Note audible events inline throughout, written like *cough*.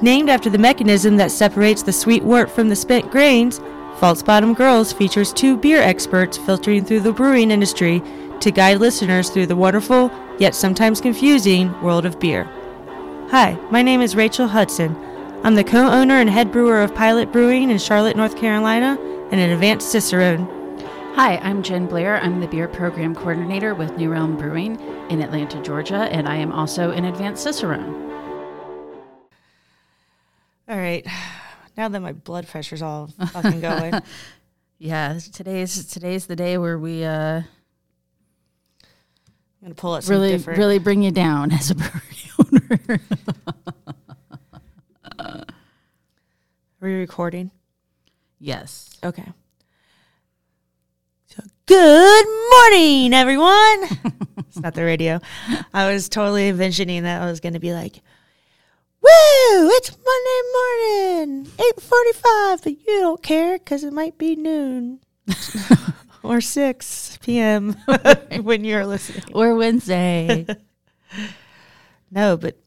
Named after the mechanism that separates the sweet wort from the spent grains, False Bottom Girls features two beer experts filtering through the brewing industry to guide listeners through the wonderful, yet sometimes confusing, world of beer. Hi, my name is Rachel Hudson. I'm the co owner and head brewer of Pilot Brewing in Charlotte, North Carolina, and an advanced Cicerone. Hi, I'm Jen Blair. I'm the beer program coordinator with New Realm Brewing in Atlanta, Georgia, and I am also an advanced Cicerone. All right. *sighs* Now that my blood pressure's all fucking going. *laughs* Yeah, today's today's the day where we uh, I'm gonna pull it really different. really bring you down as a brewery *laughs* owner. Are we recording? yes. Okay. So, good morning, everyone. *laughs* it's not the radio. I was totally envisioning that I was going to be like, "Woo! It's Monday morning, eight forty-five, but you don't care because it might be noon *laughs* or six p.m. *laughs* *laughs* when you're listening." Or Wednesday. No, but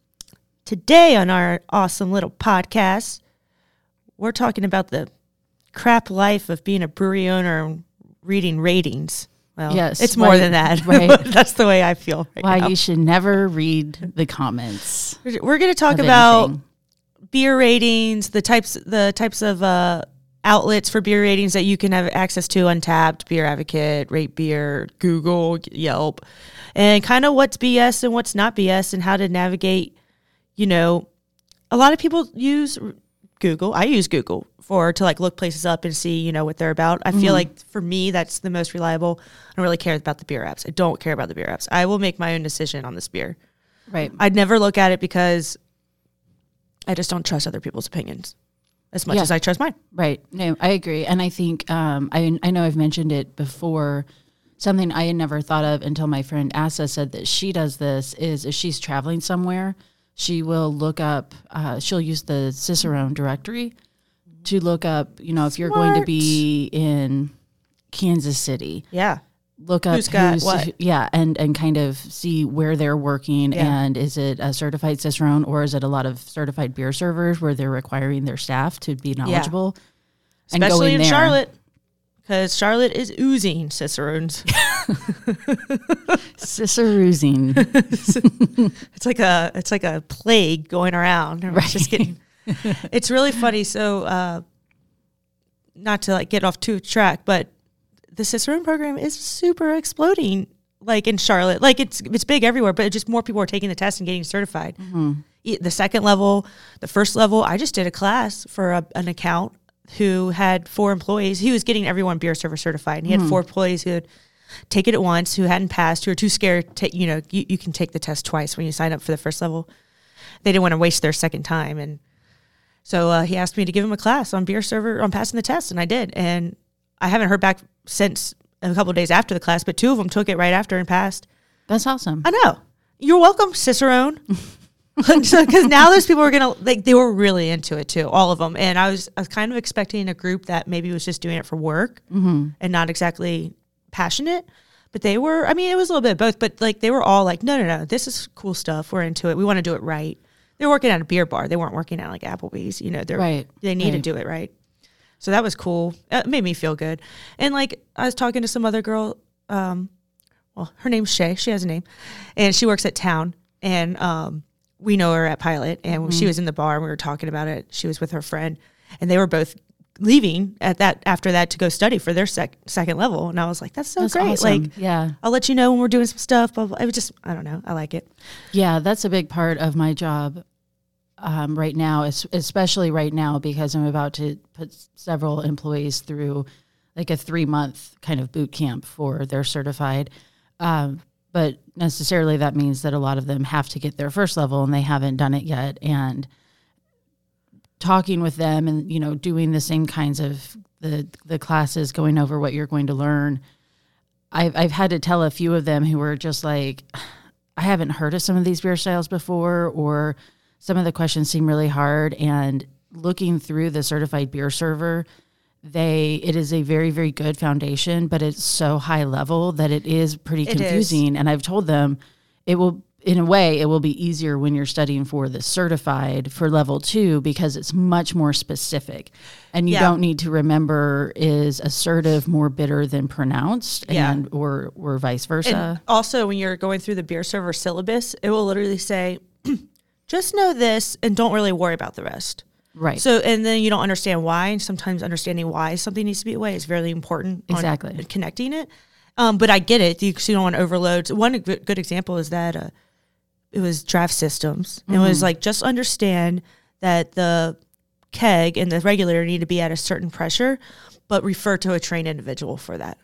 today on our awesome little podcast, we're talking about the crap life of being a brewery owner and reading ratings. Well, Yes, it's more right, than that. *laughs* right. *laughs* That's the way I feel right Why now. you should never read the comments. We're going to talk about anything. beer ratings, the types the types of uh, outlets for beer ratings that you can have access to: Untappd, Beer Advocate, Rate Beer, Google, Yelp, and kind of what's BS and what's not BS, and how to navigate. You know, a lot of people use Google. I use Google for to like look places up and see you know what they're about. I feel like for me that's the most reliable. I don't really care about the beer apps. I don't care about the beer apps. I will make my own decision on this beer. Right. I'd never look at it because I just don't trust other people's opinions as much Yeah. as I trust mine. Right. No, I agree. And I think um, I I know I've mentioned it before. Something I had never thought of until my friend Asa said that she does this is if she's traveling somewhere, she will look up. Uh, she'll use the Cicerone directory to look up. You know, if you're going to be in Kansas City, Yeah. look up Who's got what? yeah and and kind of see where they're working Yeah. and is it a certified cicerone or is it a lot of certified beer servers where they're requiring their staff to be knowledgeable go Especially in there. Charlotte. Because Charlotte is oozing Cicerones. *laughs* ciceroozing *laughs* it's like a it's like a plague going around. Everyone's just getting *laughs* it's really funny. So uh not to like get off too track, but the Cicerone program is super exploding like in Charlotte. Like it's it's big everywhere, but just more people are taking the test and getting certified. E- The second level, the first level, I just did a class for a, an account who had four employees. He was getting everyone beer server certified. And he had four employees who had taken it at once, who hadn't passed, who are too scared. To, you know, you, you can take the test twice when you sign up for the first level. They didn't want to waste their second time, and so uh, he asked me to give him a class on beer server on passing the test, and I did. And I haven't heard back since a couple of days after the class, but two of them took it right after and passed. that's awesome I know. You're welcome, Cicerone. *laughs* *laughs* Because now those people are gonna like they were really into it too, all of them. And I was I was kind of expecting a group that maybe was just doing it for work and not exactly passionate. But they were. I mean, it was a little bit of both. But like they were all like, no, no, no, this is cool stuff. We're into it. We want to do it right. They're working at a beer bar. They weren't working at like Applebee's. You know, they're Right, They need to do it right. So that was cool. It made me feel good. And like I was talking to some other girl. Um, well, her name's Shay. She has a name, and she works at Town. And um, we know her at Pilot. And Mm-hmm. she was in the bar. and We were talking about it. She was with her friend, and they were both leaving at that after that to go study for their sec- second level. And I was like, that's so that's great. awesome. Like, yeah I'll let you know when we're doing some stuff. Blah, blah. It was just, I don't know. I like it. Yeah, that's a big part of my job um, right now, especially right now because I'm about to put several employees through like a three month kind of boot camp for their certified. Um, but necessarily that means that a lot of them have to get their first level and they haven't done it yet. And talking with them and you know doing the same kinds of the the classes, going over what you're going to learn. I've I've had to tell a few of them who were just like, I haven't heard of some of these beer styles before, or some of the questions seem really hard. And looking through the certified beer server, they it is a very very good foundation, but it's so high level that it is pretty It is. confusing. And I've told them it will in a way, it will be easier when you're studying for the certified for level two because it's much more specific. And you Yeah. don't need to remember is assertive more bitter than pronounced Yeah. and or or vice versa. And also, when you're going through the beer server syllabus, it will literally say, *clears throat* just know this and don't really worry about the rest. Right. So, and then you don't understand why. And sometimes understanding why something needs to be away is very important. on Exactly. connecting it. Um, but I get it. You, you don't want overload. One good example is that uh, it was draft systems. It was like just understand that the keg and the regulator need to be at a certain pressure, but refer to a trained individual for that.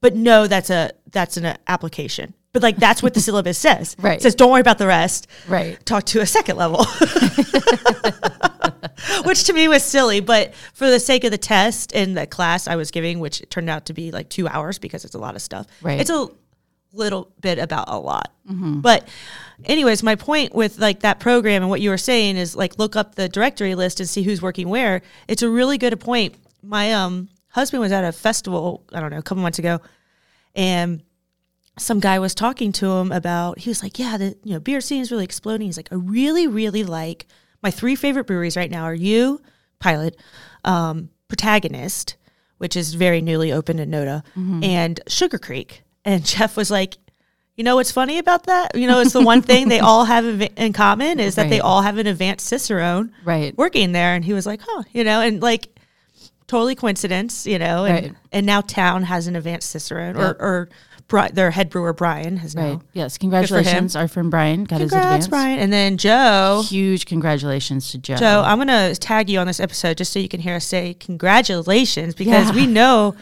But no, that's a that's an application. But like that's what the *laughs* syllabus says. Right. It says don't worry about the rest right. talk to a second level. *laughs* *laughs* *laughs* which to me was silly, but for the sake of the test and the class I was giving, which turned out to be like two hours because it's a lot of stuff. Right. It's a little bit about a lot. But anyways, my point with like that program and what you were saying is like look up the directory list and see who's working where. It's a really good point. My um husband was at a festival, I don't know, a couple months ago, and some guy was talking to him about he was like yeah the you know beer scene is really exploding he's like i really really like my three favorite breweries right now are you pilot um, protagonist which is very newly opened in noda and sugar creek and *laughs* jeff was like you know what's funny about that you know it's the one thing they all have in in common is that they all have an advanced cicerone Right. working there and he was like huh you know and like totally coincidence you know and, Right. and now town has an advanced cicerone Yep. or, or Bri- their head brewer brian has Right. now Yes. Congratulations. Our friend Brian got his congrats advance. brian and then joe Huge congratulations to Joe. joe i'm gonna tag you on this episode just so you can hear us say congratulations because Yeah. we know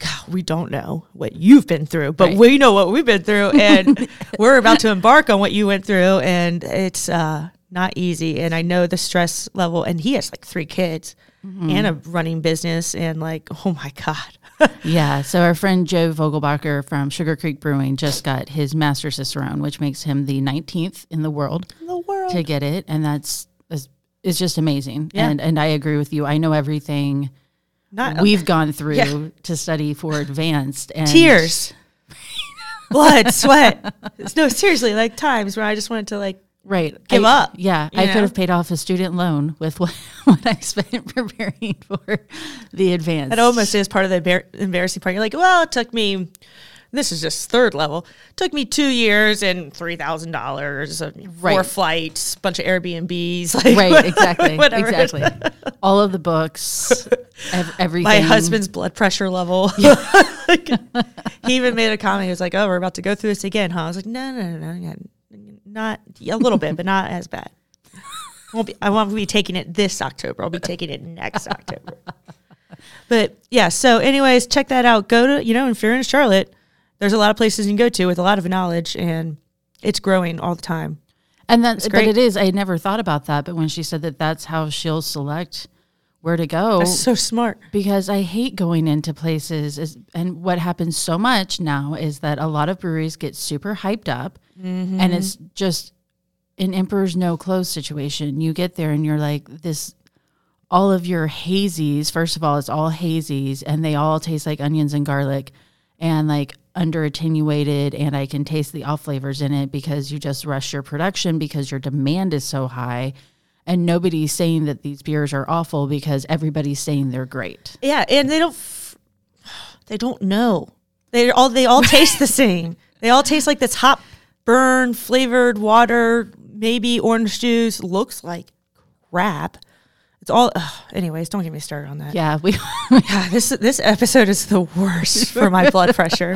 God, we don't know what you've been through, but Right. we know what we've been through, and *laughs* we're about to embark on what you went through, and it's uh, not easy. And I know the stress level, and he has like three kids Mm-hmm. and a running business, and like, oh my god, *laughs* Yeah. So our friend Joe Vogelbacher from Sugar Creek Brewing just got his Master Cicerone, which makes him the 19th in the world the world. to get it, and that's is is just amazing. Yeah. And and I agree with you. I know everything Not we've gone through Yeah. to study for advanced and tears, *laughs* blood, sweat. No, seriously, like times where I just wanted to like Right. Give I- up, Yeah. I know? could have paid off a student loan with *laughs* what, what I spent *laughs* preparing for the advance that almost is part of the embarrassing part. You're like, well, it took me. This is just third level. took me two years and three thousand dollars, right. four flights, bunch of Airbnbs. *laughs* Like, Right, exactly. Exactly. All of the books, ev- everything. My husband's blood pressure level. Like, he even made a comment. He was like, "Oh, we're about to go through this again, huh?" I was like, "No, no, no, no, not a little bit, but not as bad. *laughs* Won't be, I won't be taking it this October. I'll be taking it next October." But yeah, so anyways, check that out. Go to you know, if you're in Charlotte, there's a lot of places you can go to with a lot of knowledge, and it's growing all the time. And that's, great. but it is, I never thought about that. But when she said that that's how she'll select where to go, That's so smart. because I hate going into places. Is, and what happens so much now is that a lot of breweries get super hyped up and mm-hmm. it's just an emperor's no clothes situation. You get there and you're like, this, all of your hazies, first of all, it's all hazies and they all taste like onions and garlic and like under attenuated. And I can taste the off flavors in it because you just rush your production because your demand is so high. And nobody's saying that these beers are awful because everybody's saying they're great. Yeah, and they don't. F- they don't know. They all they all taste the *laughs* same. They all taste like this hot burn flavored water, maybe orange juice. Looks like crap. It's all. ugh, anyways, don't get me started on that. Yeah, we *laughs* God, this this episode is the worst for my blood pressure.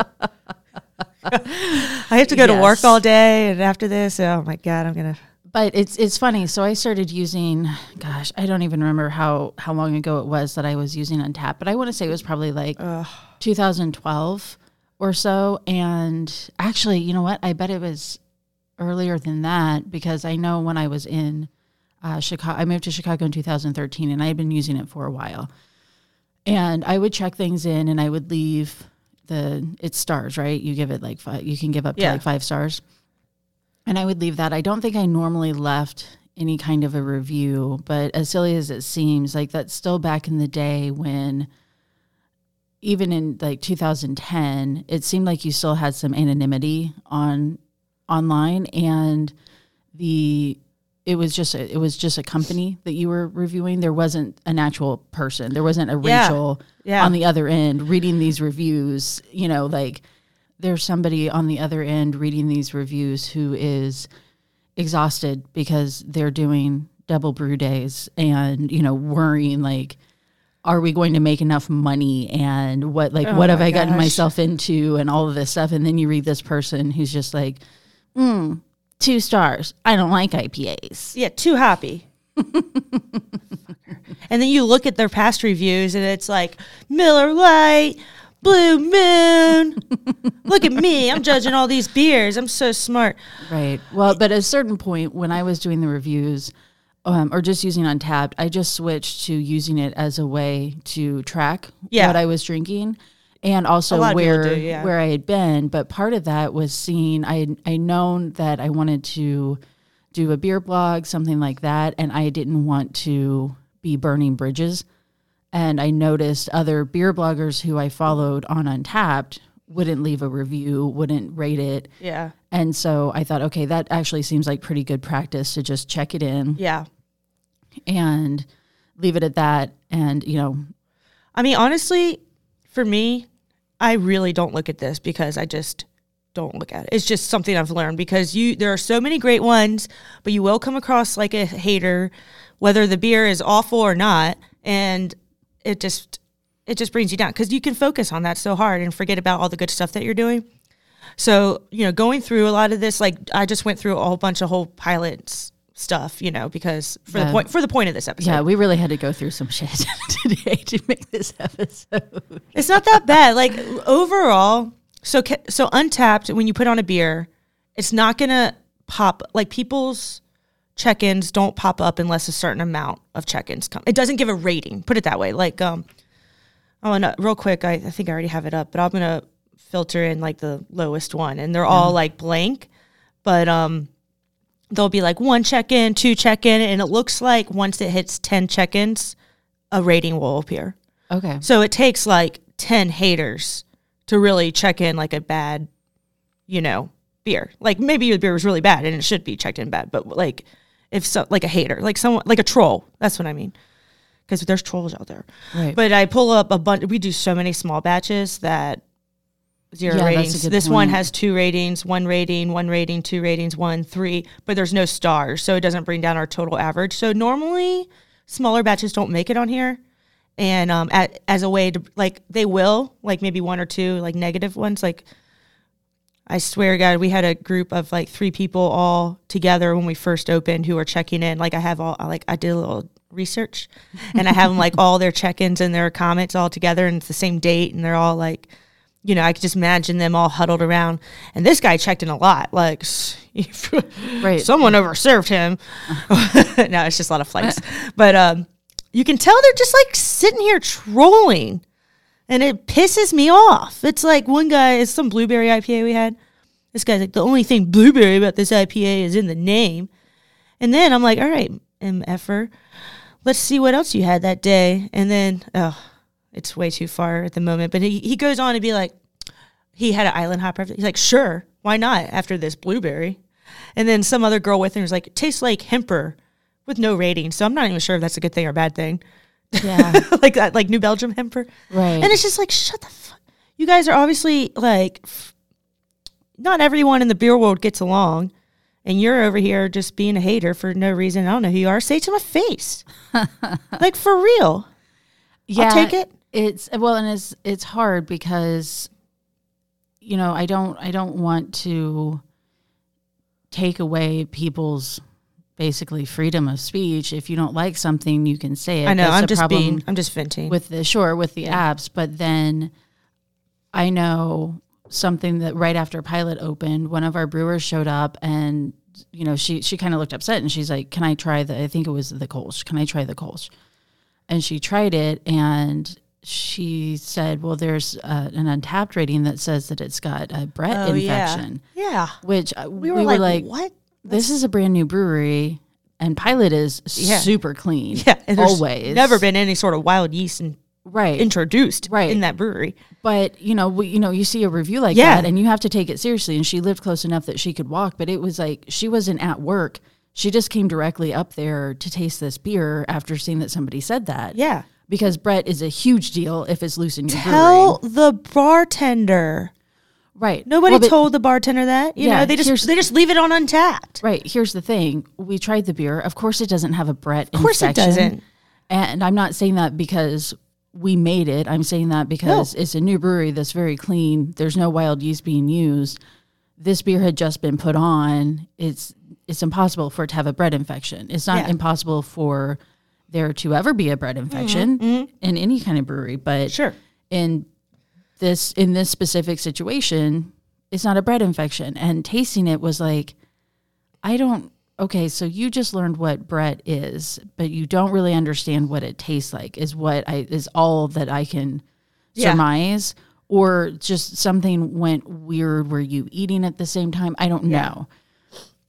I have to go to work all day, and after this, oh my god, I'm gonna. but it's it's funny. So I started using gosh, I don't even remember how how long ago it was that I was using Untap, but I want to say it was probably like 2012 or so and actually, you know what? I bet it was earlier than that because I know when I was in uh, Chicago, I moved to Chicago in 2013 and I had been using it for a while. And I would check things in and I would leave the, it's stars, right? You give it like five, you can give up to Yeah. like five stars. And I would leave that. I don't think I normally left any kind of a review, but as silly as it seems, like that's still back in the day when even in like 2010, it seemed like you still had some anonymity on online and the it was just a, it was just a company that you were reviewing. There wasn't an actual person. There wasn't a Yeah. Rachel Yeah. on the other end reading these reviews. You know, like there's somebody on the other end reading these reviews who is exhausted because they're doing double brew days and you know worrying like are we going to make enough money and what like Oh what have i gotten gosh. myself into and all of this stuff and then you read this person who's just like mm, two stars i don't like ipas Yeah, too happy. *laughs* and then you look at their past reviews and it's like Miller Lite, Blue Moon. *laughs* look at me. I'm judging all these beers. I'm so smart. Right. Well, but at a certain point, when I was doing the reviews um, or just using Untappd, I just switched to using it as a way to track Yeah. what I was drinking and also A lot of people where do, yeah. where I had been. But part of that was seeing I I known that I wanted to do a beer blog, something like that, and I didn't want to be burning bridges. And I noticed other beer bloggers who I followed on Untappd wouldn't leave a review, wouldn't rate it. Yeah. And so I thought, okay, that actually seems like pretty good practice to just check it in Yeah. and leave it at that. And, you know, I mean, honestly, for me, I really don't look at this because I just don't look at it. It's just something I've learned because you there are so many great ones, but you will come across like a hater, whether the beer is awful or not, and it just it just brings you down because you can focus on that so hard and forget about all the good stuff that you're doing. So you know, going through a lot of this, like I just went through a whole bunch of whole pilots stuff, you know, because for the point for the point of this episode. yeah, we really had to go through some shit *laughs* today to make this episode. It's not that bad. Like overall, so so Untappd when you put on a beer, it's not gonna pop. Like people's check-ins don't pop up unless a certain amount of check-ins come. It doesn't give a rating. Put it that way. Like um, oh, and uh, real quick, I, I think I already have it up, but I'm gonna filter in like the lowest one, and they're all like blank, but um. There'll be like one check in, two check in, and it looks like once it hits 10 check ins, a rating will appear. Okay. So it takes like 10 haters to really check in like a bad, you know, beer. Like maybe your beer was really bad and it should be checked in bad, but like if so, like a hater, like someone, like a troll, that's what I mean. Because there's trolls out there. Right. But I pull up a bunch, we do so many small batches that zero Yeah, ratings. This one has two ratings, one rating, one rating, two ratings, one, three, but there's no stars. So it doesn't bring down our total average. So normally smaller batches don't make it on here. And um, at, as a way to, like, they will, like maybe one or two, like negative ones. Like, I swear God, we had a group of like three people all together when we first opened who were checking in. Like, I have all, like, I did a little research *laughs* and I have them like all their check ins and their comments all together and it's the same date and they're all like, you know, I could just imagine them all huddled around. And this guy checked in a lot. Like, *laughs* Right. someone overserved him. *laughs* no, it's just a lot of flights. but um, you can tell they're just like sitting here trolling. And it pisses me off. It's like one guy, it's some blueberry IPA we had. This guy's like, the only thing blueberry about this IPA is in the name. And then I'm like, all right, MFer, let's see what else you had that day. And then, oh, it's way too far at the moment. But he, he goes on to be like, he had an island hopper. He's like, sure, why not after this blueberry? And then some other girl with him was like, tastes like hemper with no rating. So I'm not even sure if that's a good thing or a bad thing. yeah. *laughs* like that, like New Belgium hemper. Right. And it's just like, shut the fuck. You guys are obviously like, not everyone in the beer world gets along. And you're over here just being a hater for no reason. I don't know who you are. Say it to my face. *laughs* like for real. yeah, take it. It's well, and it's it's hard because, you know, I don't I don't want to take away people's basically freedom of speech. If you don't like something, you can say it. I know. That's I'm just being, I'm just venting. with the sure with the apps, but then I know something that right after pilot opened, one of our brewers showed up and you know she she kind of looked upset and she's like, "Can I try the? I think it was the Kolsch. Can I try the Kolsch?" And she tried it and she said, "Well, there's uh, an Untappd rating that says that it's got a Brett Oh, infection." yeah. Which uh, We were, like, what? This is a brand new brewery, and Pilot is Yeah. super clean. *laughs* Yeah. Always never been any sort of wild yeast and Right. introduced Right. in that brewery. But you know, we, you know, you see a review like Yeah. that, and you have to take it seriously. And she lived close enough that she could walk, but it was like she wasn't at work. She just came directly up there to taste this beer after seeing that somebody said that. Yeah. because Brett is a huge deal if it's loose in your Tell brewery. the bartender. Right. Nobody Well, told the bartender that. You Yeah, know, they just they just leave it on Untappd. Right. Here's the thing. We tried the beer. Of course, it doesn't have a Brett Of course it doesn't. And I'm not saying that because we made it. I'm saying that because oh. it's a new brewery that's very clean. There's no wild yeast being used. This beer had just been put on. It's it's impossible for it to have a Brett infection. It's not Yeah. impossible for there to ever be a Brett mm-hmm. infection mm-hmm. in any kind of brewery, but Sure. in this in this specific situation, it's not a Brett infection. And tasting it was like, I don't. Okay, so you just learned what Brett is, but you don't really understand what it tastes like. Is what I is all that I can Yeah. surmise, or just something went weird. Were you eating at the same time? I don't know,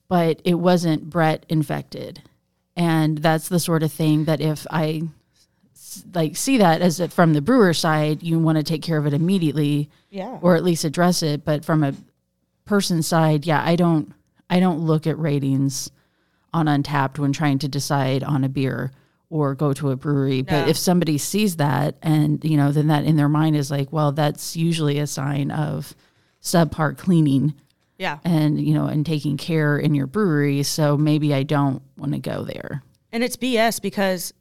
but it wasn't Brett infected, and that's the sort of thing that if I like see that as a, from the brewer side, you want to take care of it immediately Yeah. or at least address it. But from a person side, yeah, I don't I don't look at ratings on Untappd when trying to decide on a beer or go to a brewery. But if somebody sees that and you know, then that in their mind is like, well, that's usually a sign of subpar cleaning Yeah. and you know and taking care in your brewery. So maybe I don't want to go there. And it's BS because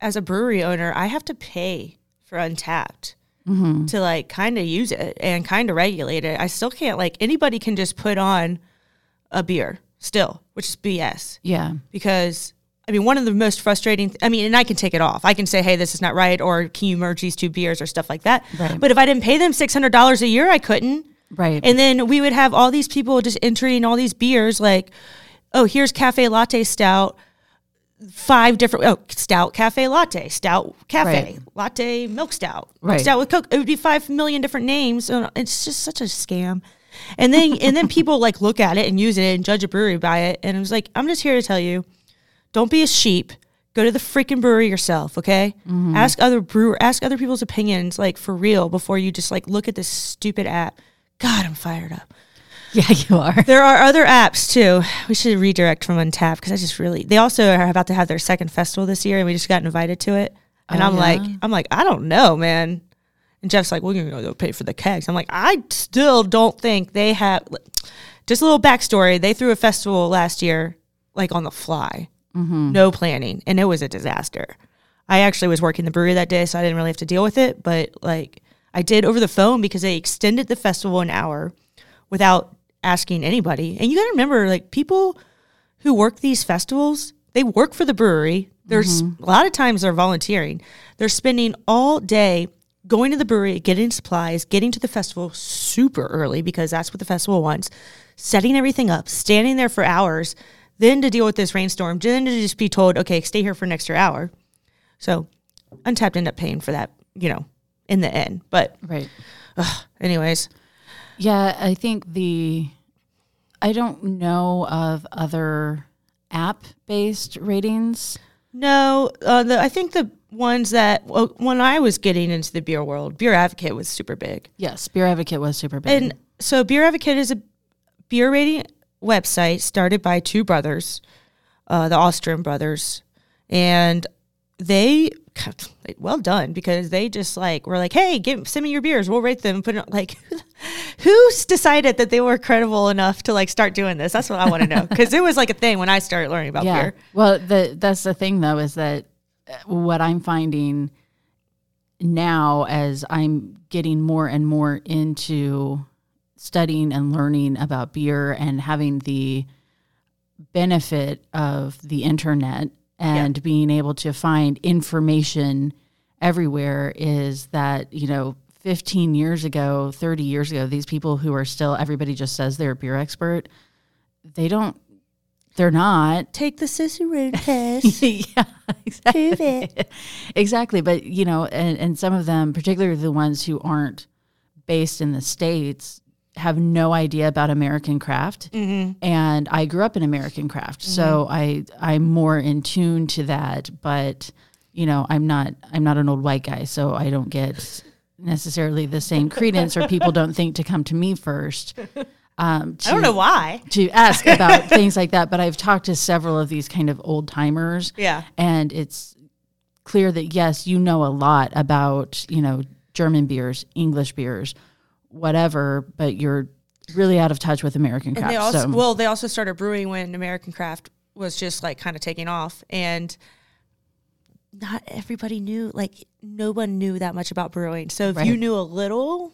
as a brewery owner, I have to pay for Untappd Mm-hmm. to like kind of use it and kind of regulate it. I still can't like anybody can just put on a beer still, which is BS Yeah. because I mean one of the most frustrating. I mean, and I can take it off. I can say, hey, this is not right, or can you merge these two beers or stuff like that. Right. But if I didn't pay them six hundred dollars a year, I couldn't. Right. And then we would have all these people just entering all these beers like, oh, here's cafe latte stout, five different oh stout cafe latte, stout cafe, Right. latte milk stout, Right. stout with coke. It would be five million different names. and It's just such a scam. And then and then people like look at it and use it and judge a brewery by it. And it was like, I'm just here to tell you, don't be a sheep. Go to the freaking brewery yourself, okay? Mm-hmm. Ask other brewer, ask other people's opinions, like for real, before you just like look at this stupid app. God, I'm fired up. yeah, *laughs* you are. There are other apps too. We should redirect from Untappd because I just really. They also are about to have their second festival this year, and we just got invited to it. And Oh, I'm yeah? like, I'm like, I don't know, man. And Jeff's like, well, you're gonna go pay for the kegs. I'm like, I still don't think they have. Just a little backstory: they threw a festival last year, like on the fly, mm-hmm. no planning, and it was a disaster. I actually was working the brewery that day, so I didn't really have to deal with it. But like, I did over the phone because they extended the festival an hour without asking anybody. And you got to remember, like people who work these festivals, they work for the brewery. There's mm-hmm. a lot of times they're volunteering. They're spending all day going to the brewery, getting supplies, getting to the festival super early because that's what the festival wants, setting everything up, standing there for hours, then to deal with this rainstorm, then to just be told, okay, stay here for an extra hour. So Untappd ended up paying for that, you know, in the end. But Right. anyways, Yeah, I think the I don't know of other app based ratings. No, uh, the, I think the ones that well, when I was getting into the beer world, Beer Advocate was super big, Yes, Beer Advocate was super big. and so Beer Advocate is a beer rating website started by two brothers, uh, the Alström brothers, and they *laughs* well done because they just like were like, hey, give send me your beers, we'll rate them. Put it like, *laughs* who's decided that they were credible enough to like start doing this? That's what I want to know because it was like a thing when I started learning about yeah. beer. Well, the that's the thing though is that what I'm finding now as I'm getting more and more into studying and learning about beer and having the benefit of the internet and being able to find information everywhere is that, you know, 15 years ago, 30 years ago, these people who are still, everybody just says they're a beer expert, they don't, they're not. Take the Cicerone *laughs* test. yeah, exactly. Prove it. *laughs* exactly. But, you know, and, and some of them, particularly the ones who aren't based in the States, have no idea about American craft. Mm-hmm. And I grew up in American craft. So mm-hmm. I, I'm more in tune to that. But you know, I'm not I'm not an old white guy, so I don't get necessarily the same *laughs* credence, or people don't think to come to me first. Um, I don't know why. to ask about *laughs* things like that, but I've talked to several of these kind of old timers, Yeah. and it's clear that yes, you know a lot about you know German beers, English beers, whatever, but you're really out of touch with American And craft. they also so well, they also started brewing when American craft was just like kind of taking off, and not everybody knew. Like no one knew that much about brewing. So if you knew a little,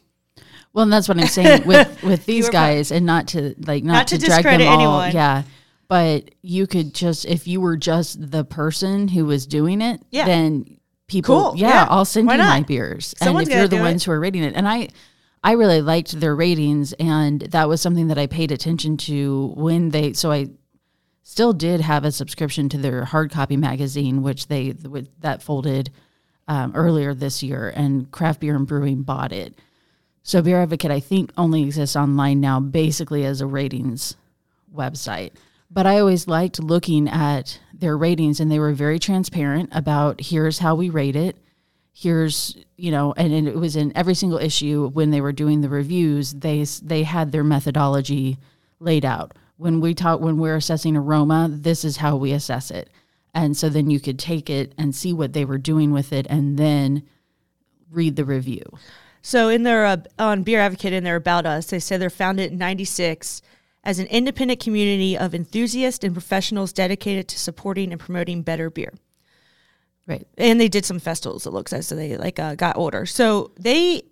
Well, and that's what I'm saying with *laughs* with these pro- guys, and not to like not, Not to to, drag them all, anyone. yeah. But you could just if you were just the person who was doing it, Yeah. then people, Cool, yeah, yeah. I'll send Why you my not? beers, Someone's and if you're the ones who are rating it, and I, I really liked their ratings, and that was something that I paid attention to when they. So I still did have a subscription to their hard copy magazine, which they with- that folded um, earlier this year, and Craft Beer and Brewing bought it. So Beer Advocate, I think, only exists online now, basically as a ratings website. But I always liked looking at their ratings, and they were very transparent about here's how we rate it. Here's you know, and, it was in every single issue when they were doing the reviews. They they had their methodology laid out. When we talk, when we're assessing aroma, this is how we assess it. And so then you could take it and see what they were doing with it, and then read the review. So in their uh, on Beer Advocate in their about us, they said they're founded in '96 as an independent community of enthusiasts and professionals dedicated to supporting and promoting better beer. Right. And they did some festivals. It looks as so they like uh, got older. So they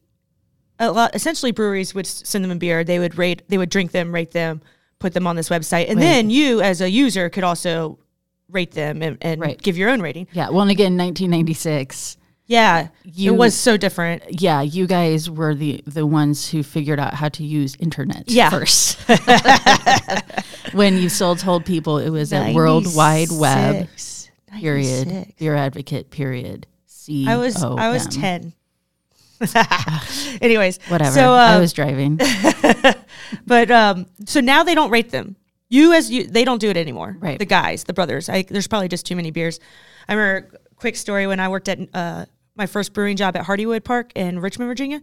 a lot essentially breweries would send them a beer. They would rate. They would drink them, rate them, put them on this website, and Right. then you as a user could also rate them and, and Right. give your own rating. Yeah. Well, and again, 1996. Yeah, You- it was so different. Yeah, you guys were the the ones who figured out how to use internet Yeah. first. *laughs* *laughs* when you still told people it was a World Wide Web 96. period your advocate period. C I was I was ten. *laughs* Anyways, Whatever. So, uh, I was driving. but um, so now they don't rate them. You as you, they don't do it anymore. Right. The guys, the brothers. I, there's probably just too many beers. I remember a quick story when I worked at uh, my first brewing job at Hardywood Park in Richmond, Virginia.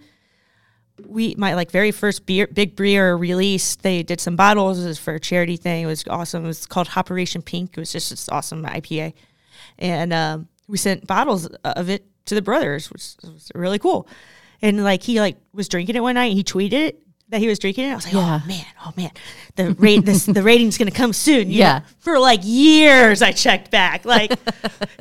We my like very first beer big beer release. They did some bottles. It was for a charity thing. It was awesome. It was called Operation Pink. It was just this awesome IPA, and um, we sent bottles of it to the brothers, which was really cool. And like he like was drinking it one night. He tweeted it that he was drinking it. I was like, Yeah. oh man, oh man, the rate this *laughs* the rating's gonna come soon. you Yeah. know? for like years I checked back. Like,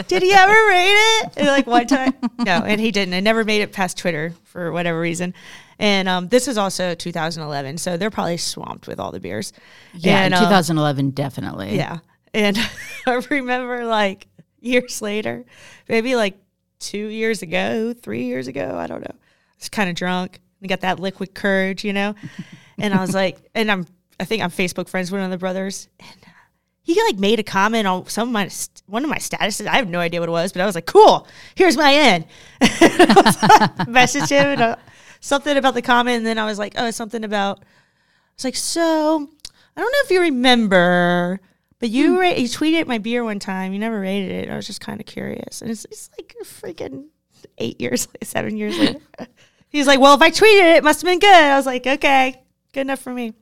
did he ever rate it? And like one time, no, and he didn't. I never made it past Twitter for whatever reason. And um, this is also 2011, so they're probably swamped with all the beers. Yeah, and, in um, 2011 definitely. yeah. And *laughs* I remember like years later, maybe like two years ago, three years ago, I don't know. I was kind of drunk. I got that liquid courage, you know? And I was like, *laughs* and I'm, I think I'm Facebook friends with one of the brothers. And uh, he like made a comment on some of my, one of my statuses. I have no idea what it was, but I was like, cool, here's my end. *laughs* Message him and uh, something about the comment. And then I was like, oh, something about, it's like, so I don't know if you remember, but you ra- you tweeted my beer one time. You never rated it. I was just kind of curious, and it's, it's like freaking eight years, seven years later. *laughs* He's like, well, if I tweeted it, it must have been good. I was like, okay, good enough for me.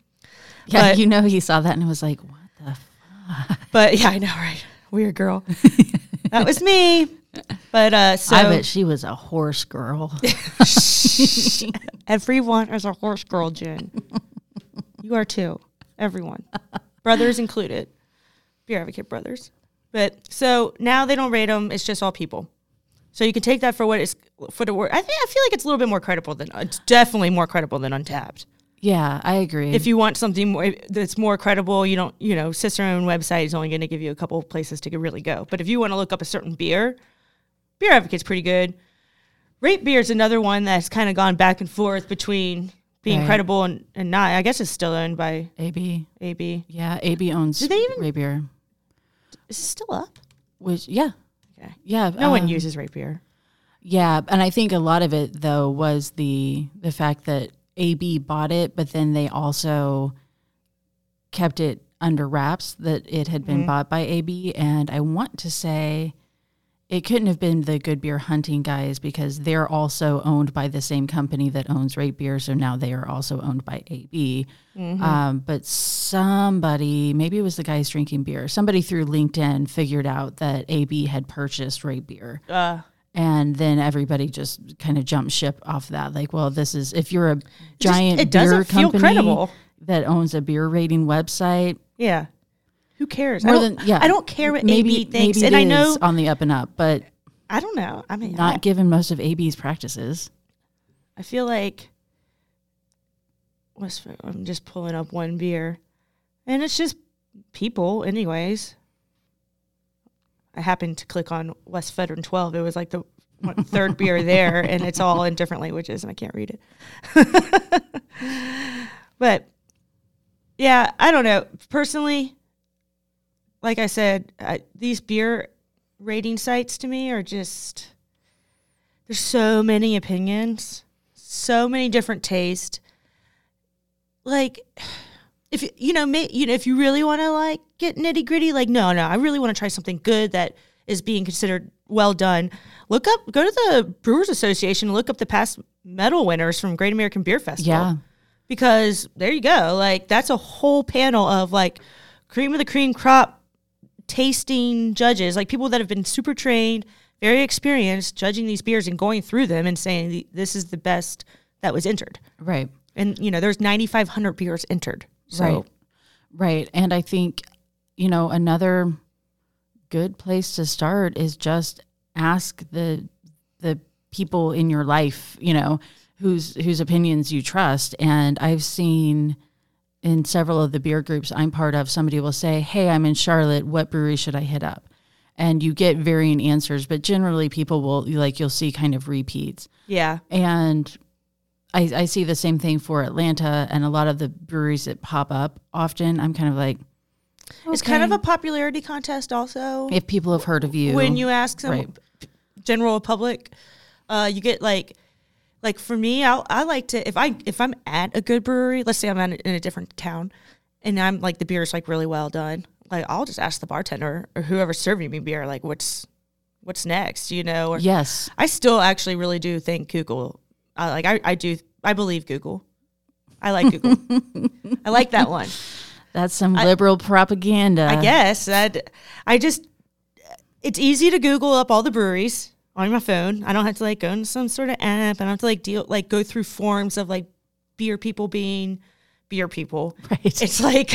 Yeah, But- you know he saw that and was like, "What the f-? *laughs* But yeah, I know, right? Weird girl. that was me. But uh, so I bet she was a horse girl." *laughs* everyone is a horse girl, Jen. you are too. Everyone, brothers included, beer advocate brothers. But so now they don't rate them; it's just all people. So you can take that for what it's for the word. I think I feel like it's a little bit more credible than uh, it's definitely more credible than Untappd. yeah, I agree. If you want something more, that's more credible, you don't, you know, Cicerone website is only going to give you a couple of places to really go. But if you want to look up a certain beer, Beer Advocate's pretty good. Rate Beer is another one that's kind of gone back and forth between being Right. credible and, and not. I guess it's still owned by AB, AB. yeah, AB owns Do they even- Rate Beer, Is it still up? which yeah, Okay. yeah. No one um, uses Rate Beer. Yeah, and I think a lot of it though was the the fact that AB bought it, but then they also kept it under wraps that it had been Mhm. bought by AB, and I want to say it couldn't have been the Good Beer Hunting guys because they're also owned by the same company that owns Rate Beer. So now they are also owned by AB. Mm-hmm. Um, but somebody, maybe it was the guys drinking beer, somebody through LinkedIn figured out that AB had purchased Rate Beer. Uh, And then everybody just kind of jumped ship off that. Like, well, this is if you're a giant it beer company credible. that owns a beer rating website, yeah. Who cares? more I don't, than yeah, I don't care what maybe, AB thinks, maybe and I know on the up and up, but I don't know. I mean, not I, given most of AB's practices. I feel like what's I'm just pulling up one beer, and it's just people, anyways. I happened to click on Westvleteren 12. It was like the third beer there, and it's all in different languages, and I can't read it. *laughs* but yeah, I don't know. Personally, like I said, I, these beer rating sites to me are just there's so many opinions, so many different tastes. Like, if you- you know, may, you know, if you really want to like get nitty gritty, like, no, no, I really want to try something good that is being considered well done. Look up, go to the Brewers Association, look up the past medal winners from Great American Beer Festival Yeah. because there you go. Like that's a whole panel of like cream of the cream crop tasting judges, like people that have been super trained, very experienced, judging these beers and going through them and saying this is the best that was entered. Right. And you know, there's 9,500 beers entered. So Right. Right. And I think, you know, another good place to start is just ask the the people in your life, you know, whose whose opinions you trust. And I've seen in several of the beer groups I'm part of, somebody will say, Hey, I'm in Charlotte, what brewery should I hit up? And you get varying answers, but generally people will like you'll see kind of repeats. yeah, And I, I see the same thing for Atlanta and a lot of the breweries that pop up often. I'm kind of like, it's kind of a popularity contest also. if people have heard of you. when you ask some Right. general public, uh, you get like, like for me, I I like to if I if I'm at a good brewery, let's say I'm at, in a different town, and I'm like the beer is like really well done, like I'll just ask the bartender or whoever's serving me beer, like what's what's next, you know? Or yes, I still actually really do think Google. I like I, I do I believe Google. I like Google. *laughs* I like that one. that's some liberal propaganda. I guess that I just it's easy to Google up all the breweries on my phone. I don't have to like go into some sort of app. I don't have to like deal like go through forms of like beer people being beer people. Right. It's like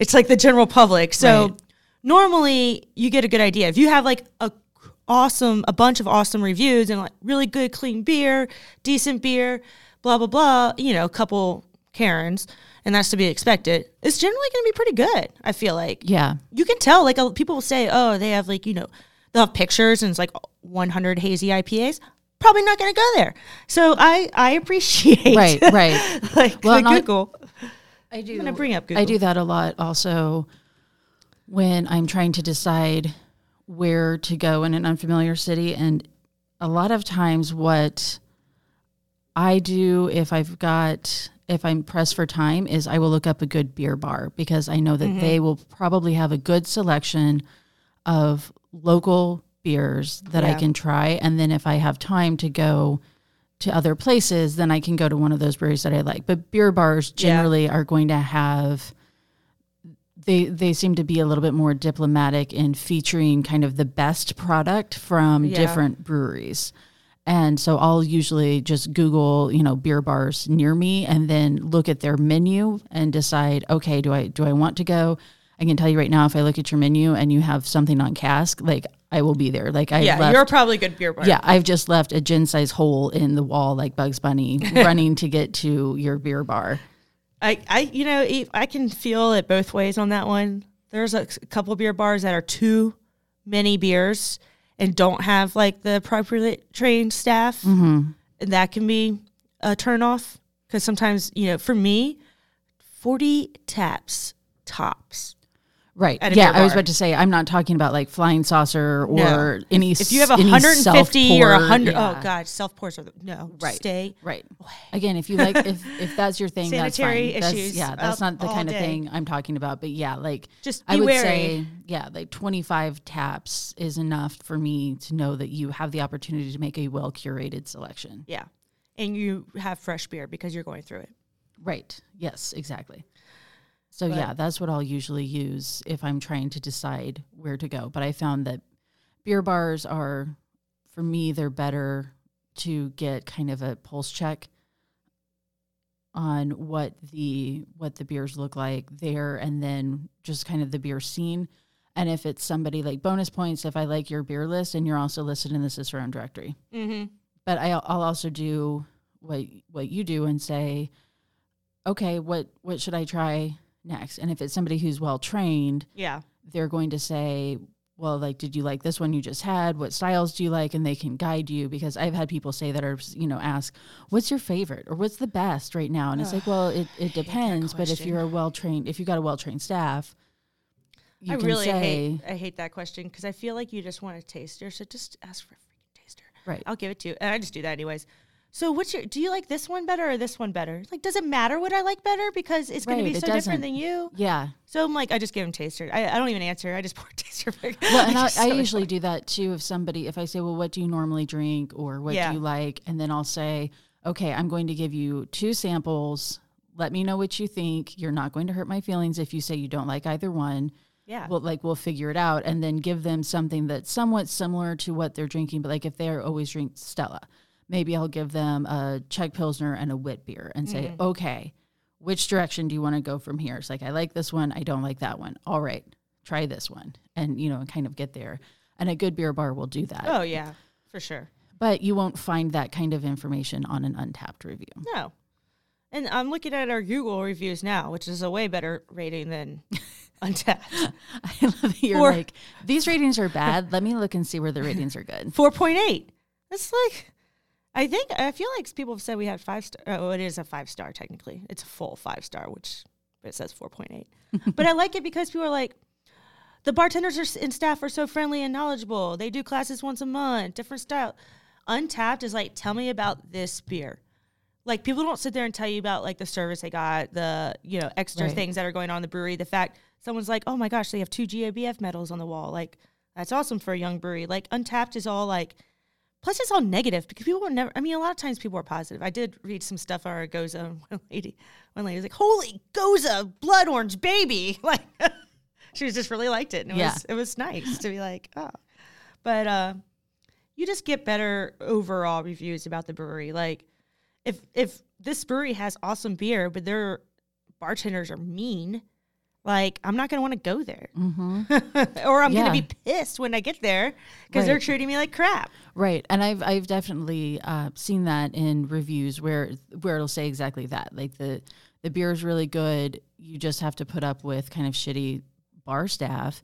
it's like the general public. So Right. normally you get a good idea. If you have like a awesome a bunch of awesome reviews and like really good clean beer, decent beer, blah blah blah, you know, a couple Karens, and that's to be expected. It's generally going to be pretty good. I feel like Yeah. you can tell like people will say oh they have like you know they'll have pictures and it's like 100 hazy ipas probably not going to go there so i i *laughs* appreciate Right, *laughs* right. like Well, not- google I do. i'm going to bring up Google. I do that a lot also when I'm trying to decide where to go in an unfamiliar city. And a lot of times, what I do if I've got, if I'm pressed for time, is I will look up a good beer bar because I know that Mm-hmm. they will probably have a good selection of local beers that I can try. And then if I have time to go, to other places, then I can go to one of those breweries that I like. But beer bars Yeah. generally are going to have they they seem to be a little bit more diplomatic in featuring kind of the best product from Yeah. different breweries. And so I'll usually just Google, you know, beer bars near me and then look at their menu and decide, okay, do I do I want to go? I can tell you right now, if I look at your menu and you have something on cask, like I will be there. Like I yeah left, you're probably a good beer bar yeah, I've just left a Jen size hole in the wall like Bugs Bunny *laughs* running to get to your beer bar. I, I you know I can feel it both ways on that one there's a couple beer bars that are too many beers and don't have like the appropriately trained staff Mm-hmm. and that can be a turnoff because sometimes you know for me 40 taps tops Right. Yeah, I was about to say I'm not talking about like flying saucer or No. any. If you have any 150 or self-pour, 100, yeah. oh god, self pours are the, no. Right. Stay. Right. Again, if you like, if *laughs* if that's your thing, Sanitary that's fine. issues That's, yeah, that's not the kind of day. thing I'm talking about. But yeah, like Just I would wary. say, yeah, like 25 taps is enough for me to know that you have the opportunity to make a well curated selection. Yeah, and you have fresh beer because you're going through it. Right. Yes, exactly. So But- yeah, that's what I'll usually use if I'm trying to decide where to go. But I found that beer bars are for me they're better to get kind of a pulse check on what the what the beers look like there and then just kind of the beer scene. And if it's somebody like bonus points if I like your beer list and you're also listed in the Cicerone directory Mm-hmm. but I, I'll also do what what you do and say, okay, what what should I try next? And if it's somebody who's well trained, Yeah. they're going to say, well, like, did you like this one you just had? What styles do you like? And they can guide you because I've had people say that are you know ask, what's your favorite or what's the best right now? And it's like, well, it it depends. But if you're a well trained, if you got a well trained staff, you I really say, hate I hate that question because I feel like you just want a taster, so just ask for a freaking taster. right. I'll give it to you, and I just do that anyways. So, what's your? Do you like this one better or this one better? Like, does it matter what I like better because it's Right, to be so different than you? Yeah, So I'm like, I just give them taster. I, I don't even answer. I just *laughs* pour taster. well, and *laughs* I, I usually do that too. If somebody, if I say, "Well, what do you normally drink?" or "What Yeah. do you like?" and then I'll say, "Okay, I'm going to give you two samples. Let me know what you think. You're not going to hurt my feelings if you say you don't like either one. Yeah. Well, like we'll figure it out, and then give them something that's somewhat similar to what they're drinking. But like if they're always drink Stella, maybe I'll give them a Czech Pilsner and a wit beer, and say, Mm-hmm. "Okay, which direction do you want to go from here?" It's like I like this one. I don't like that one. All right, try this one, and you know, kind of get there. And a good beer bar will do that. oh yeah, for sure. But you won't find that kind of information on an Untappd review. No. And I'm looking at our Google reviews now, which is a way better rating than *laughs* Untappd. *laughs* I love that you're Or- like, these ratings are bad. Let me look and see where the ratings are good. 4.8. That's like, I think, I feel like people have said we had five star. Oh, it is a five star technically. It's a full five star, which but it says 4.8. *laughs* but I like it because people are like, the bartenders are, and staff are so friendly and knowledgeable. They do classes once a month, different style. Untappd is like, tell me about this beer. Like people don't sit there and tell you about like the service they got, the you know extra Right. things that are going on in the brewery. The fact someone's like, oh my gosh, they have two GABF medals on the wall. Like that's awesome for a young brewery. Like Untappd is all like, plus it's all negative because people were never. I mean, a lot of times people are positive. I did read some stuff on our Gose. and *laughs* One lady, one lady was like, "Holy Gose, blood orange baby!" *laughs* Like *laughs* she was just really liked it, and it Yeah. was it was nice to be like, oh. But uh, you just get better overall reviews about the brewery. Like if if this brewery has awesome beer, but their bartenders are mean, like I'm not gonna want to go there, hmm *laughs* or I'm Yeah. gonna be pissed when I get there because they're treating me like crap. Right, and I've I've definitely uh, seen that in reviews where where it'll say exactly that. Like the the beer is really good. You just have to put up with kind of shitty bar staff,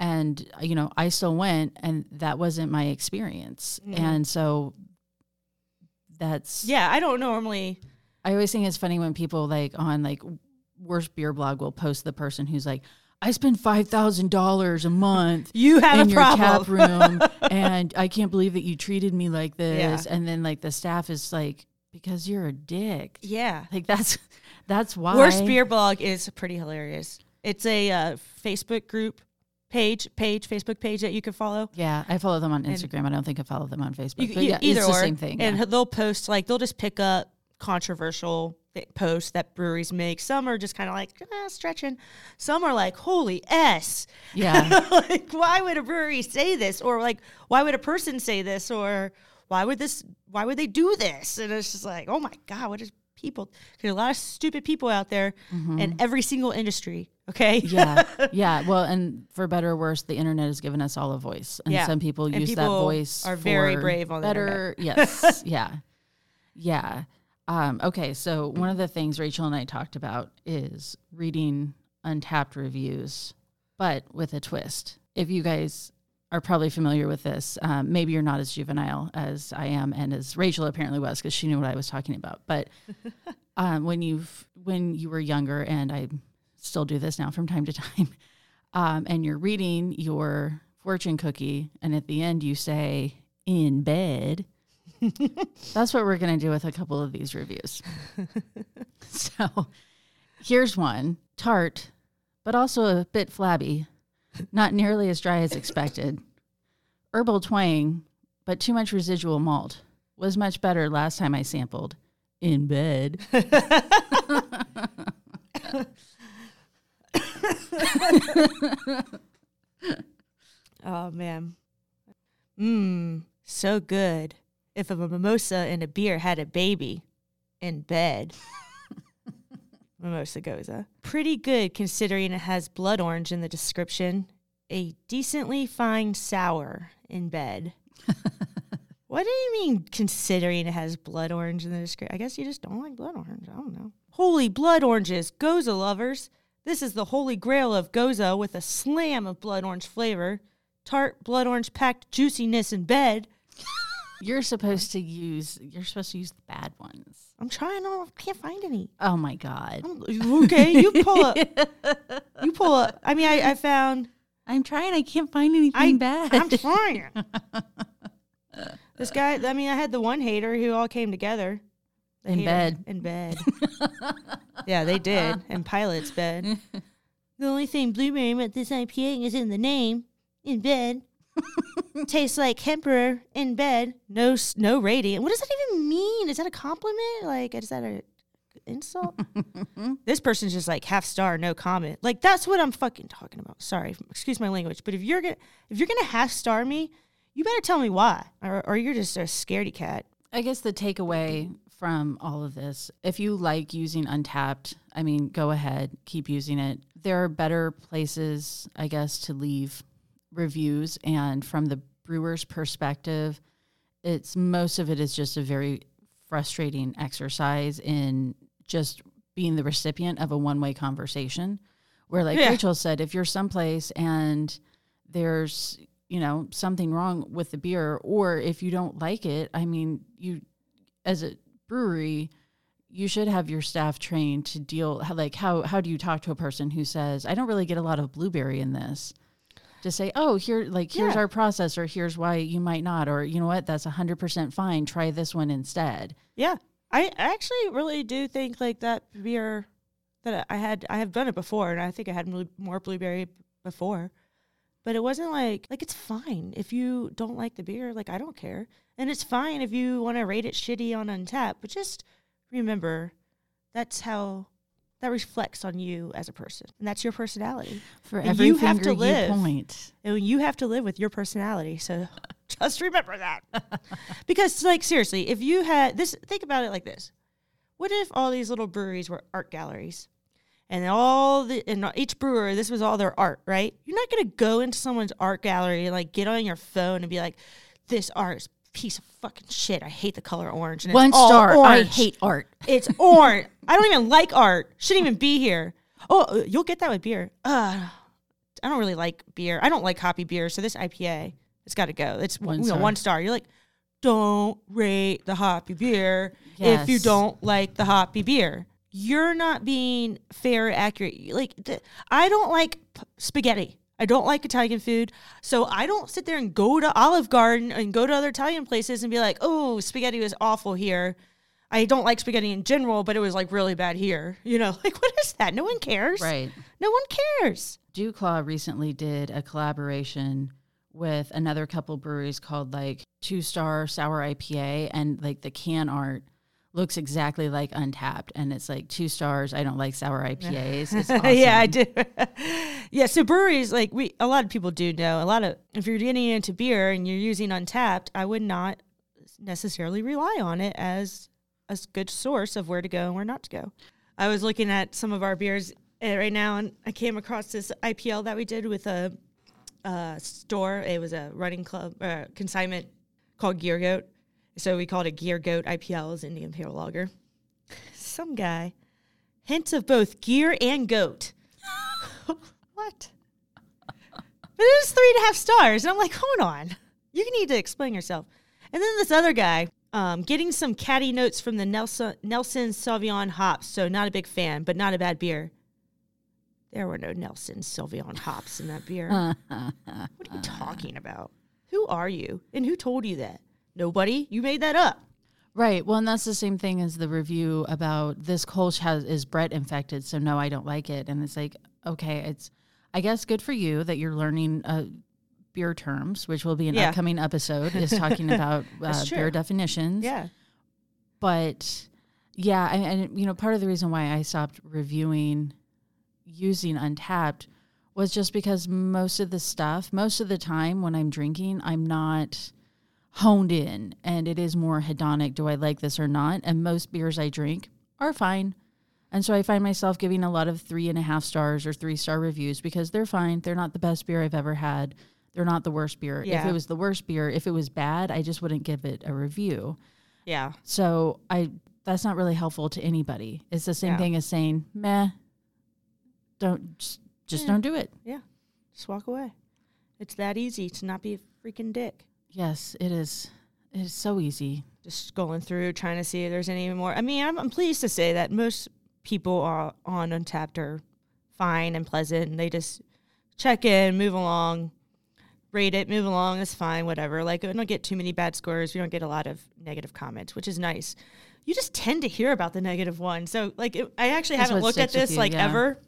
and you know I still went, and that wasn't my experience. And so that's Yeah, I don't normally. I always think it's funny when people like on like worst beer blog will post the person who's like, I spend five thousand dollars a month *laughs* You have in a your problem. tap *laughs* room, and I can't believe that you treated me like this. Yeah. And then like the staff is like, because you're a dick. Yeah, Like that's that's why worst beer blog is pretty hilarious. It's a uh, Facebook group page, page Facebook page that you can follow. Yeah, I follow them on Instagram. I don't think I follow them on Facebook. You, but you- yeah, either it's the or, same thing. and yeah. they'll post like they'll just pick up controversial posts that breweries make. Some are just kind of like ah, stretching. Some are like, "Holy s!" yeah, *laughs* like, why would a brewery say this, or like, why would a person say this, or why would this? Why would they do this? And it's just like, oh my god, what is people? There's a lot of stupid people out there in every single industry. Okay. Mm-hmm. yeah, *laughs* yeah. Well, and for better or worse, the internet has given us all a voice, and Yeah. some people And use that voice. are very brave on the better. yes, *laughs* yeah, yeah. Um, okay, so one of the things Rachel and I talked about is reading Untappd reviews, but with a twist. If you guys are probably familiar with this, um, maybe you're not as juvenile as I am, and as Rachel apparently was, because she knew what I was talking about. But *laughs* um, when you when you were younger, and I still do this now from time to time, *laughs* um, and you're reading your fortune cookie, and at the end you say "in bed," *laughs* that's what we're going to do with a couple of these reviews. *laughs* so, here's one: tart, but also a bit flabby, not nearly as dry as expected. Herbal twang, but too much residual malt. Was much better last time I sampled. In bed. *laughs* Oh man. Mmm, so good. If a mimosa and a beer had a baby in bed. *laughs* mimosa gose. Pretty good considering it has blood orange in the description. A decently fine sour in bed. *laughs* what do you mean considering it has blood orange in the description? I guess you just don't like blood orange. I don't know. Holy blood oranges, gose lovers. This is the holy grail of gose with a slam of blood orange flavor tart blood orange packed juiciness in bed. *laughs* You're supposed to use. You're supposed to use the bad ones. I'm trying. I can't find any. Oh my god! I'm- okay, you pull up. *laughs* You pull up. I mean, I, I found. I'm trying. I can't find anything I, bad. I'm trying. *laughs* this guy. I mean, I had the one hater who all came together The In hater bed. In bed. *laughs* yeah, they did. In Pilot's bed. The only thing blueberry about this IPA is in the name. In bed. Tastes like Emperor in bed. No, no rating. What does that even mean? Is that a compliment? Like, is that a insult? *laughs* this person's just like half star, no comment. Like, that's what I'm fucking talking about. Sorry, excuse my language, but if you're gonna if you're gonna half star me, you better tell me why, or, or you're just a scaredy cat. I guess the takeaway from all of this, if you like using Untappd, I mean, go ahead, keep using it. There are better places, I guess, to leave reviews. And from the brewer's perspective, it's most of it is just a very frustrating exercise in just being the recipient of a one way conversation. Where, like Yeah. Rachel said, if you're someplace and there's you know something wrong with the beer or if you don't like it i mean you as a brewery you should have your staff trained to deal like how how do you talk to a person who says i don't really get a lot of blueberry in this to say oh here like here's Yeah. our process or here's why you might not or you know what that's 100% fine try this one instead Yeah, I I actually really do think like that beer that I had I have done it before, and I think I had more blueberry before, but it wasn't like like it's fine if you don't like the beer. Like I don't care, and it's fine if you want to rate it shitty on Untappd. But just remember, that's how that reflects on you as a person, and that's your personality. for And every you have to live. you point And you have to live with your personality. So *laughs* just remember that. *laughs* because, like, seriously, if you had this, think about it like this What if all these little breweries were art galleries? And all the, and each brewer, this was all their art, right? You're not going to go into someone's art gallery and, like, get on your phone and be like, this art is piece of fucking shit. I hate the color orange. And one star i hate art *laughs* It's orange. I don't even like art. Shouldn't even be here. Oh, uh, you'll get that with beer. Uh, I don't really like beer. I don't like hoppy beer. So this IPA, it's got to go. It's One you know, star. one star. You're like, don't rate the hoppy beer if you don't like the hoppy beer. You're not being fair, accurate. Like, I don't like spaghetti. I don't like Italian food. So I don't sit there and go to Olive Garden and go to other Italian places and be like, oh, spaghetti was awful here. I don't like spaghetti in general, but it was like really bad here. *laughs* You know, like what is that? No one cares. right No one cares. Dewclaw recently did a collaboration with another couple breweries called like Two Star Sour IPA, and like the can art looks exactly like Untappd, and it's like two stars. I don't like sour *laughs* IPAs. Awesome. *laughs* yeah, I do. *laughs* yeah, so breweries like we a lot of people do know. A lot of if you're getting into beer and you're using Untappd, I would not necessarily rely on it as a good source of where to go and where not to go. I was looking at some of our beers uh, right now, and I came across this IPL that we did with a, uh store. It was a running club uh, consignment called Gear Goat. So we called it Gear Goat IPL as Indian Pale Lager. Some guy hints of both gear and goat. *laughs* what? But it was three and a half stars. And I'm like, hold on. You need to explain yourself. And then this other guy, um, getting some catty notes from the Nelson, Nelson Sauvin hops. So not a big fan, but not a bad beer. There were no Nelson Sauvin hops in that beer. *laughs* what are you talking about? Who are you? And who told you that? Nobody. You made that up. Right. Well, and that's the same thing as the review about this Kolsch has is Brett infected, so no, I don't like it. And it's like, okay, it's I guess good for you that you're learning uh, beer terms, which will be an Yeah. upcoming episode, is talking *laughs* about uh, beer definitions. Yeah. But yeah, and, and you know, part of the reason why I stopped reviewing using Untappd was just because most of the stuff, most of the time when I'm drinking, I'm not honed in and it is more hedonic. Do I like this or not? And most beers I drink are fine. And so I find myself giving a lot of three and a half stars or three star reviews because they're fine. They're not the best beer I've ever had. They're not the worst beer. If it was the worst beer, if it was bad, I just wouldn't give it a review. Yeah. So I that's not really helpful to anybody. It's the same Yeah. thing as saying, meh, don't just, just Yeah. don't do it. Yeah. Just walk away. It's that easy to not be a freaking dick. Yes, it is. It is so easy. Just going through trying to see if there's any more. I mean, I'm, I'm pleased to say that most people are on Untappd are fine and pleasant. And they just check in, move along, rate it, move along. It's fine, whatever. Like, we don't get too many bad scores. We don't get a lot of negative comments, which is nice. You just tend to hear about the negative one. So, like, it, I actually That's haven't looked at this you, like yeah. ever.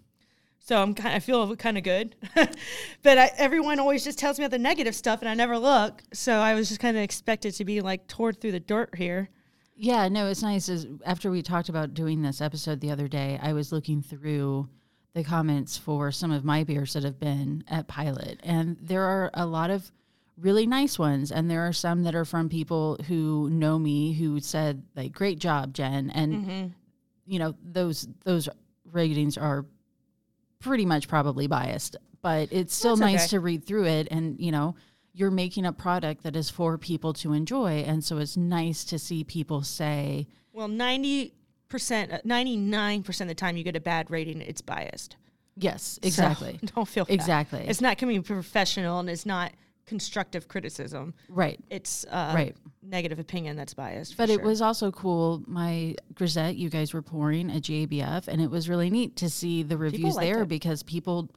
So I'm kind. I feel kind of good, *laughs* but I, everyone always just tells me about the negative stuff, and I never look. So I was just kind of expected to be like tore through the dirt here. Yeah, no, it's nice. Is after we talked about doing this episode the other day, I was looking through the comments for some of my beers that have been at Pilot, and there are a lot of really nice ones, and there are some that are from people who know me who said like, "Great job, Jen," and mm-hmm. you know those those ratings are pretty much probably biased, but it's still That's nice okay. to read through it, and you know you're making a product that is for people to enjoy, and so it's nice to see people say, Well, ninety percent, uh, ninety nine percent of the time you get a bad rating, it's biased. "Yes, So, exactly, *laughs* don't feel bad. exactly, It's not coming professional, and it's not constructive criticism. right." It's uh, Right. negative opinion that's biased. But it was also cool. My grisette, you guys were pouring at GABF, and it was really neat to see the reviews there it. because people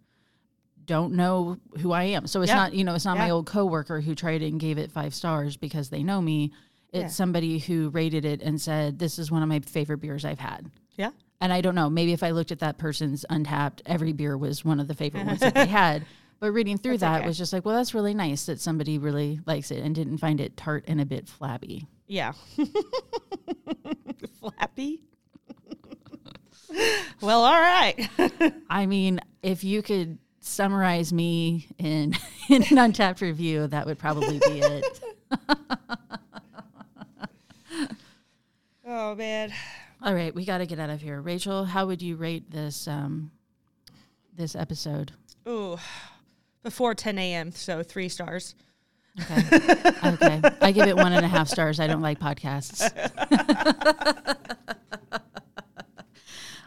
don't know who I am. So it's Yeah. not, you know, it's not my old coworker who tried it and gave it five stars because they know me. It's Yeah. somebody who rated it and said, "This is one of my favorite beers I've had." yeah. And I don't know, maybe if I looked at that person's Untappd, every beer was one of the favorite ones that they *laughs* had. But reading through That's that okay. was just like, well, that's really nice that somebody really likes it and didn't find it tart and a bit flabby. Yeah. *laughs* flabby? *laughs* well, all right. *laughs* I mean, if you could summarize me in, in an Untappd review, that would probably be it. oh man. All right, we got to get out of here. Rachel, how would you rate this um, this episode? Ooh. Before 10 a.m. So three stars. Okay, okay, I give it one and a half stars. I don't like podcasts.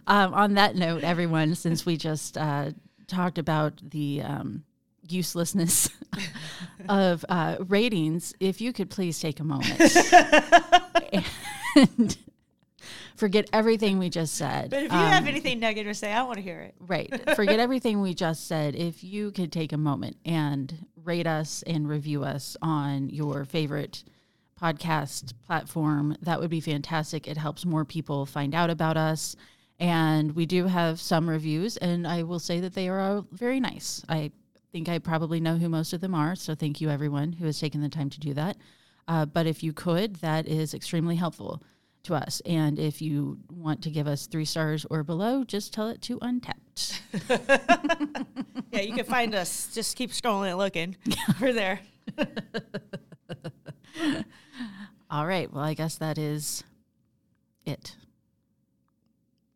um, on that note, everyone, since we just uh, talked about the um, uselessness of uh, ratings, if you could please take a moment *laughs* and forget everything we just said. But if you Um, have anything negative to say, I want to hear it. Right. *laughs* Forget everything we just said. If you could take a moment and rate us and review us on your favorite podcast platform, that would be fantastic. It helps more people find out about us. And we do have some reviews, and I will say that they are very nice. I think I probably know who most of them are. So thank you, everyone who has taken the time to do that. Uh, but if you could, that is extremely helpful to us. And if you want to give us three stars or below, just tell it to Untappd. *laughs* Yeah, you can find us. Just keep scrolling and looking. *laughs* We're there. *laughs* All right. Well, I guess that is it.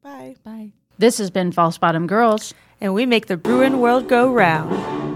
Bye. Bye. This has been False Bottom Girls. And we make the Bruin world go round.